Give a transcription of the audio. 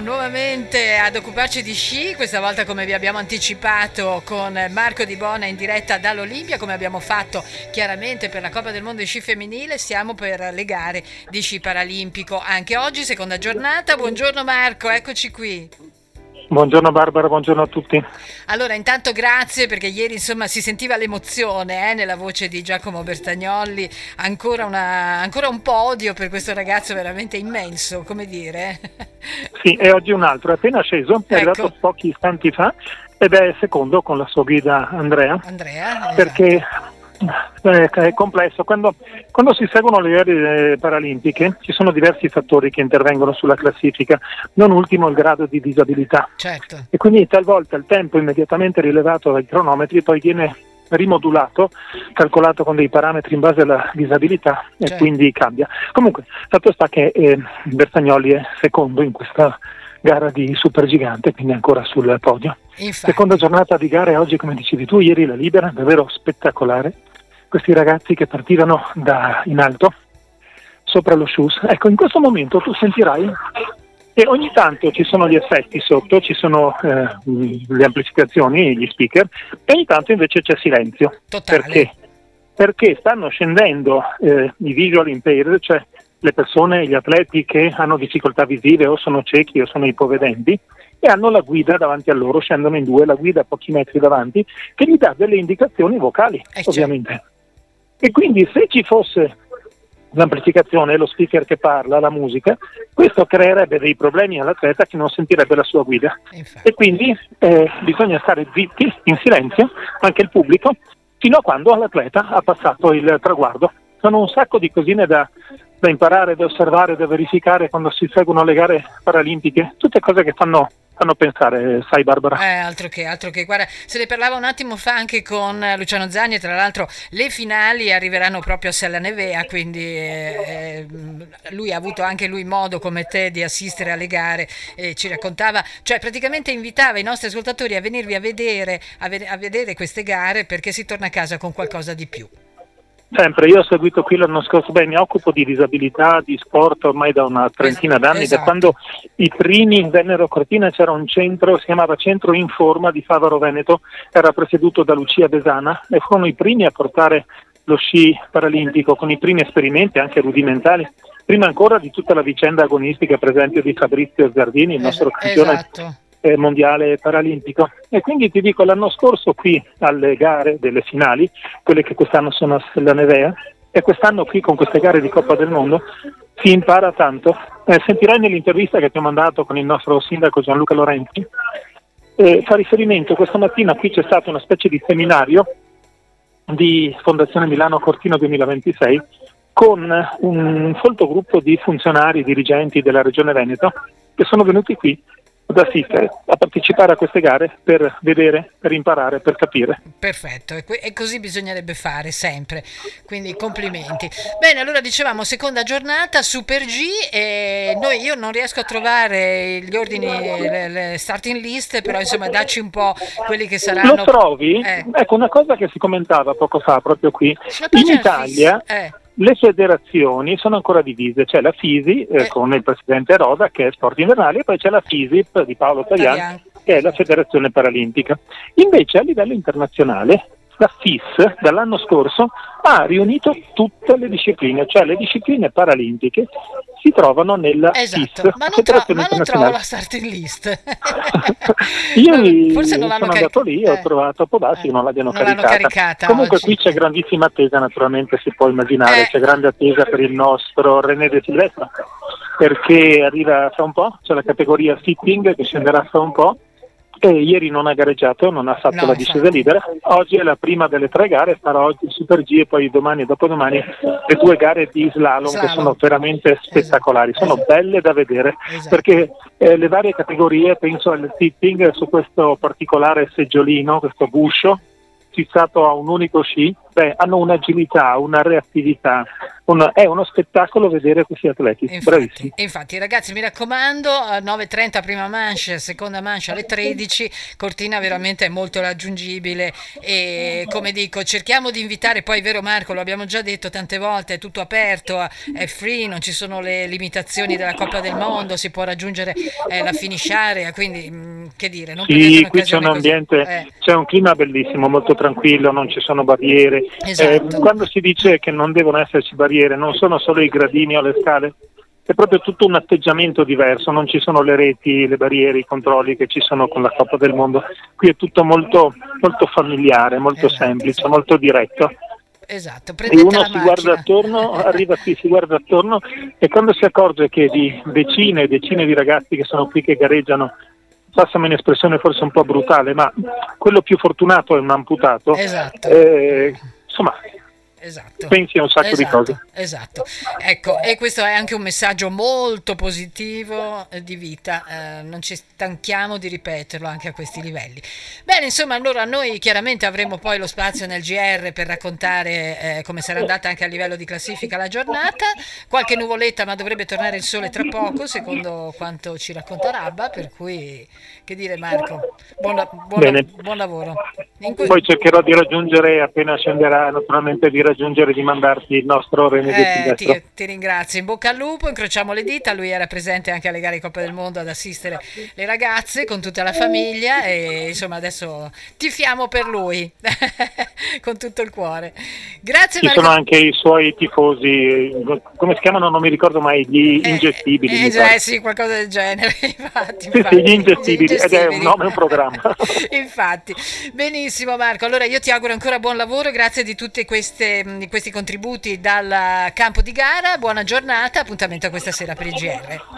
nuovamente ad occuparci di sci, questa volta come vi abbiamo anticipato con Marco Di Bona in diretta dall'Olimpia, come abbiamo fatto chiaramente per la Coppa del Mondo di sci femminile, siamo per le gare di sci paralimpico. Anche oggi, seconda giornata. Buongiorno Marco, eccoci qui. Buongiorno Barbara, buongiorno a tutti. Allora, intanto grazie perché ieri insomma si sentiva l'emozione eh, nella voce di Giacomo Bertagnolli, ancora, una, ancora, un podio per questo ragazzo veramente immenso, come dire. Sì, e oggi un altro, è appena sceso, è ecco. arrivato pochi istanti fa ed è secondo con la sua guida Andrea. Andrea, perché esatto è complesso. Quando, quando, si seguono le gare eh, paralimpiche ci sono diversi fattori che intervengono sulla classifica, non ultimo il grado di disabilità. Certo. E quindi talvolta il tempo immediatamente rilevato dai cronometri poi viene rimodulato, calcolato con dei parametri in base alla disabilità e certo. quindi cambia. Comunque, fatto sta che eh, Bertagnoli è secondo in questa gara di supergigante, quindi ancora sul podio. Infatti. Seconda giornata di gare oggi, come dicevi tu, ieri la libera, davvero spettacolare questi ragazzi che partivano da in alto sopra lo shoes. Ecco, in questo momento tu sentirai che ogni tanto ci sono gli effetti sotto, ci sono eh, le amplificazioni, gli speaker, e ogni tanto invece c'è silenzio. Totale. Perché? Perché stanno scendendo eh, i visual impaired, cioè le persone, gli atleti che hanno difficoltà visive o sono ciechi o sono ipovedenti e hanno la guida davanti a loro, scendono in due, la guida a pochi metri davanti, che gli dà delle indicazioni vocali, eh, ovviamente. Certo. E quindi se ci fosse l'amplificazione, lo speaker che parla, la musica, questo creerebbe dei problemi all'atleta che non sentirebbe la sua guida. Infatti. E quindi eh, bisogna stare zitti, in silenzio, anche il pubblico, fino a quando l'atleta ha passato il traguardo. Sono un sacco di cosine da, da imparare, da osservare, da verificare quando si seguono le gare paralimpiche, tutte cose che fanno fanno pensare, sai Barbara? Eh, altro che, altro che, guarda, se ne parlava un attimo fa anche con Luciano Zagni tra l'altro le finali arriveranno proprio a Sella Nevea, quindi eh, eh, lui ha avuto anche lui modo come te di assistere alle gare e ci raccontava, cioè praticamente invitava i nostri ascoltatori a venirvi a vedere, a, ve- a vedere queste gare perché si torna a casa con qualcosa di più. Sempre, io ho seguito qui l'anno scorso, beh, mi occupo di disabilità, di sport ormai da una trentina d'anni, esatto. da quando i primi vennero a Cortina c'era un centro, si chiamava Centro Informa di Favaro Veneto, era presieduto da Lucia Besana e furono i primi a portare lo sci paralimpico con i primi esperimenti anche rudimentali, prima ancora di tutta la vicenda agonistica per esempio di Fabrizio Zardini, il nostro campione esatto eh, mondiale paralimpico. E quindi ti dico, l'anno scorso qui alle gare delle finali, quelle che quest'anno sono a Stella Nevea, e quest'anno qui con queste gare di Coppa del Mondo si impara tanto. Eh, sentirai nell'intervista che ti ho mandato con il nostro sindaco Gianluca Lorenzi, eh, fa riferimento, questa mattina qui c'è stato una specie di seminario di Fondazione Milano Cortino 2026 con un folto gruppo di funzionari, dirigenti della Regione Veneto che sono venuti qui ad assistere, a partecipare a queste gare per vedere, per imparare, per capire. Perfetto, e, così bisognerebbe fare sempre, quindi complimenti. Bene, allora dicevamo seconda giornata, Super G, e noi, io non riesco a trovare gli ordini, le, le starting list, però insomma dacci un po' quelli che saranno... Lo trovi? Eh. Ecco, una cosa che si commentava poco fa proprio qui, in Italia... Eh le federazioni sono ancora divise, c'è la FISI eh, eh. con il presidente Roda che è sport invernale e poi c'è la FISIP di Paolo Tagliani che è la federazione paralimpica. Invece a livello internazionale la FIS dall'anno scorso ha riunito tutte le discipline, cioè le discipline paralimpiche si trovano nella esatto, FIS, ma non, tro- ma non trovo la starting list. Io non, forse non sono caric- andato lì e eh. ho trovato, può darsi che non l'abbiano non caricata. caricata. Comunque oggi. qui c'è grandissima attesa, naturalmente si può immaginare, eh. c'è grande attesa per il nostro René De Silvestre, perché arriva fra un po', c'è la categoria sitting che scenderà fra un po', e ieri non ha gareggiato, non ha fatto no, la discesa libera. Oggi è la prima delle tre gare, farà oggi il Super G e poi domani e dopodomani le due gare di slalom, slalom. che sono veramente esatto. spettacolari, esatto. sono belle da vedere esatto. perché eh, le varie categorie, penso al sitting su questo particolare seggiolino, questo guscio fissato a un unico sci, beh, hanno un'agilità, una reattività, un, è uno spettacolo vedere questi atleti. Infatti, Bravissimi. infatti, ragazzi, mi raccomando, a 9.30 prima mancia, seconda mancia alle 13, Cortina veramente è molto raggiungibile e come dico, cerchiamo di invitare, poi vero Marco, lo abbiamo già detto tante volte, è tutto aperto, è free, non ci sono le limitazioni della Coppa del Mondo, si può raggiungere eh, la finish area, quindi mh, che dire, non Sì, qui c'è un ambiente, eh. C'è un clima bellissimo, molto tranquillo, non ci sono barriere. Esatto. Eh, quando si dice che non devono esserci barriere, non sono solo i gradini o le scale, è proprio tutto un atteggiamento diverso, non ci sono le reti, le barriere, i controlli che ci sono con la Coppa del Mondo. Qui è tutto molto, molto familiare, molto Esatto, semplice, sì. molto diretto. Esatto, E uno si guarda attorno, arriva qui, si guarda attorno e quando si accorge che di decine e decine di ragazzi che sono qui che gareggiano, passami un'espressione forse un po' brutale, ma quello più fortunato è un amputato, Esatto. eh, insomma, Esatto. pensi a un sacco di Esatto, cose. Esatto, ecco, e questo è anche un messaggio molto positivo eh, di vita, eh, non ci stanchiamo di ripeterlo anche a questi livelli. Bene, insomma, allora noi chiaramente avremo poi lo spazio nel GR per raccontare eh, come sarà andata anche a livello di classifica la giornata, qualche nuvoletta, ma dovrebbe tornare il sole tra poco, secondo quanto ci racconta Rabba, per cui, che dire Marco, buon, la- buon la- Bene. buon lavoro. Poi cercherò di raggiungere, appena scenderà, naturalmente di raggiungere e di mandarti il nostro René Eh, ti, ti ringrazio, in bocca al lupo, incrociamo le dita, lui era presente anche alle gare di Coppa del Mondo ad assistere le ragazze con tutta la famiglia e insomma adesso tifiamo per lui con tutto il cuore. Grazie Ci Marco. sono anche i suoi tifosi, come si chiamano? Non mi ricordo mai, gli Eh, ingestibili. eh, eh, sì, qualcosa del genere, infatti. Sì, sì, infatti, gli ingestibili, ed è un nome, un programma. infatti, benissimo Marco, allora io ti auguro ancora buon lavoro, grazie di tutti mh, questi contributi dal campo di gara, buona giornata, appuntamento a questa sera per il GR.